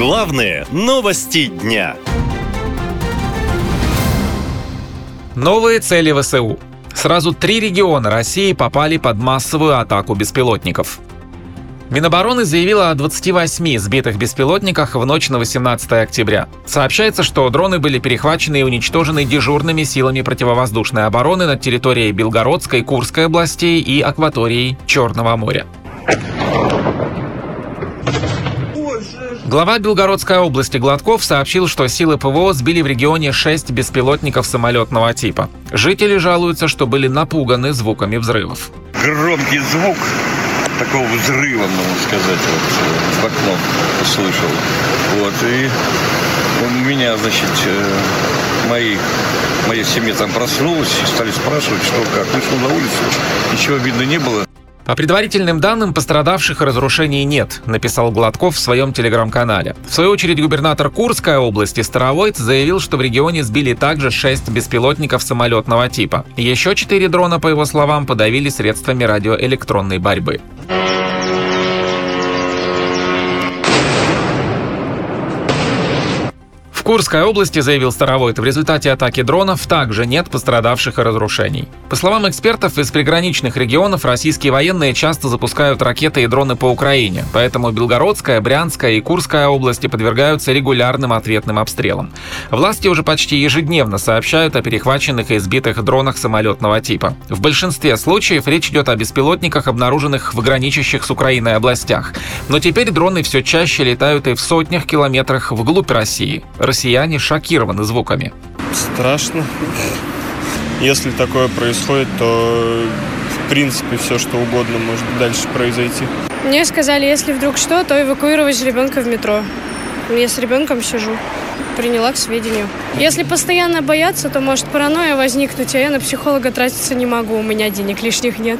Главные новости дня. Новые цели ВСУ. Сразу три региона России попали под массовую атаку беспилотников. Минобороны заявила о 28 сбитых беспилотниках в ночь на 18 октября. Сообщается, что дроны были перехвачены и уничтожены дежурными силами противовоздушной обороны над территорией Белгородской, Курской областей и акваторией Черного моря. Глава Белгородской области Гладков сообщил, что силы ПВО сбили в регионе 6 беспилотников самолетного типа. Жители жалуются, что были напуганы звуками взрывов. Громкий звук такого взрыва, можно сказать, вот, в окно услышал. Вот, и у меня, значит, э, мои, моя семья там проснулась, и стали спрашивать, что как. Вышел на улицу, ничего видно не было. По предварительным данным, пострадавших и разрушений нет, написал Гладков в своем телеграм-канале. В свою очередь, губернатор Курской области Старовойт заявил, что в регионе сбили также 6 беспилотников самолетного типа. Еще 4 дрона, по его словам, подавили средствами радиоэлектронной борьбы. Курской области, заявил Старовойт, в результате атаки дронов также нет пострадавших и разрушений. По словам экспертов, из приграничных регионов российские военные часто запускают ракеты и дроны по Украине, поэтому Белгородская, Брянская и Курская области подвергаются регулярным ответным обстрелам. Власти уже почти ежедневно сообщают о перехваченных и избитых дронах самолетного типа. В большинстве случаев речь идет о беспилотниках, обнаруженных в граничащих с Украиной областях. Но теперь дроны все чаще летают и в сотнях километрах вглубь России россияне шокированы звуками. Страшно. Если такое происходит, то в принципе все что угодно может дальше произойти. Мне сказали, если вдруг что, то эвакуировать ребенка в метро. Я с ребенком сижу. Приняла к сведению. Если постоянно бояться, то может паранойя возникнуть, а я на психолога тратиться не могу, у меня денег лишних нет.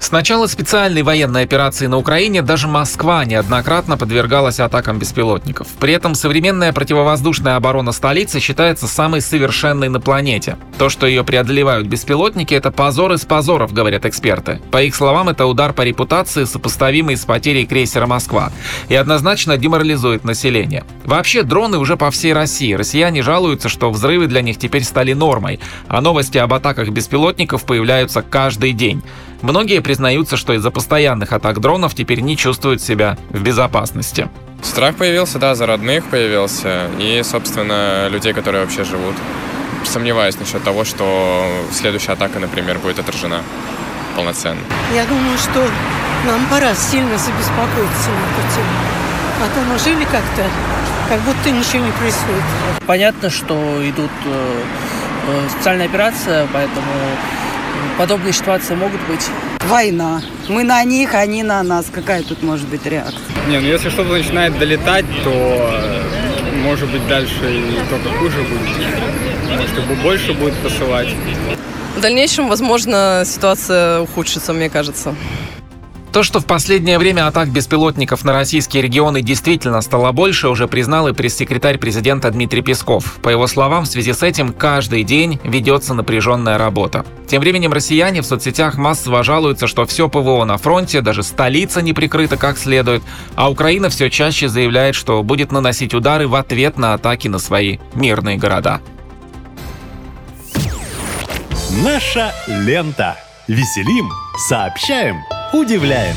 С начала специальной военной операции на Украине даже Москва неоднократно подвергалась атакам беспилотников. При этом современная противовоздушная оборона столицы считается самой совершенной на планете. То, что ее преодолевают беспилотники, это позор из позоров, говорят эксперты. По их словам, это удар по репутации, сопоставимый с потерей крейсера «Москва», и однозначно деморализует население. Вообще, дроны уже по всей России. Россияне жалуются, что взрывы для них теперь стали нормой, а новости об атаках беспилотников появляются каждый день. Многие признаются, что из-за постоянных атак дронов теперь не чувствуют себя в безопасности. Страх появился, да, за родных появился и, собственно, людей, которые вообще живут. Сомневаюсь насчет того, что следующая атака, например, будет отражена полноценно. Я думаю, что нам пора сильно забеспокоиться на эту тему. А то мы жили как-то, как будто ничего не происходит. Понятно, что идут э, э, специальная операция, поэтому подобные ситуации могут быть. Война. Мы на них, они на нас. Какая тут может быть реакция? Не, ну если что-то начинает долетать, то э, может быть дальше и только хуже будет. Может, и больше будет посылать. В дальнейшем, возможно, ситуация ухудшится, мне кажется. То, что в последнее время атак беспилотников на российские регионы действительно стало больше, уже признал и пресс-секретарь президента Дмитрий Песков. По его словам, в связи с этим каждый день ведется напряженная работа. Тем временем россияне в соцсетях массово жалуются, что все ПВО на фронте, даже столица не прикрыта как следует, а Украина все чаще заявляет, что будет наносить удары в ответ на атаки на свои мирные города. Наша лента. Веселим, сообщаем, удивляем.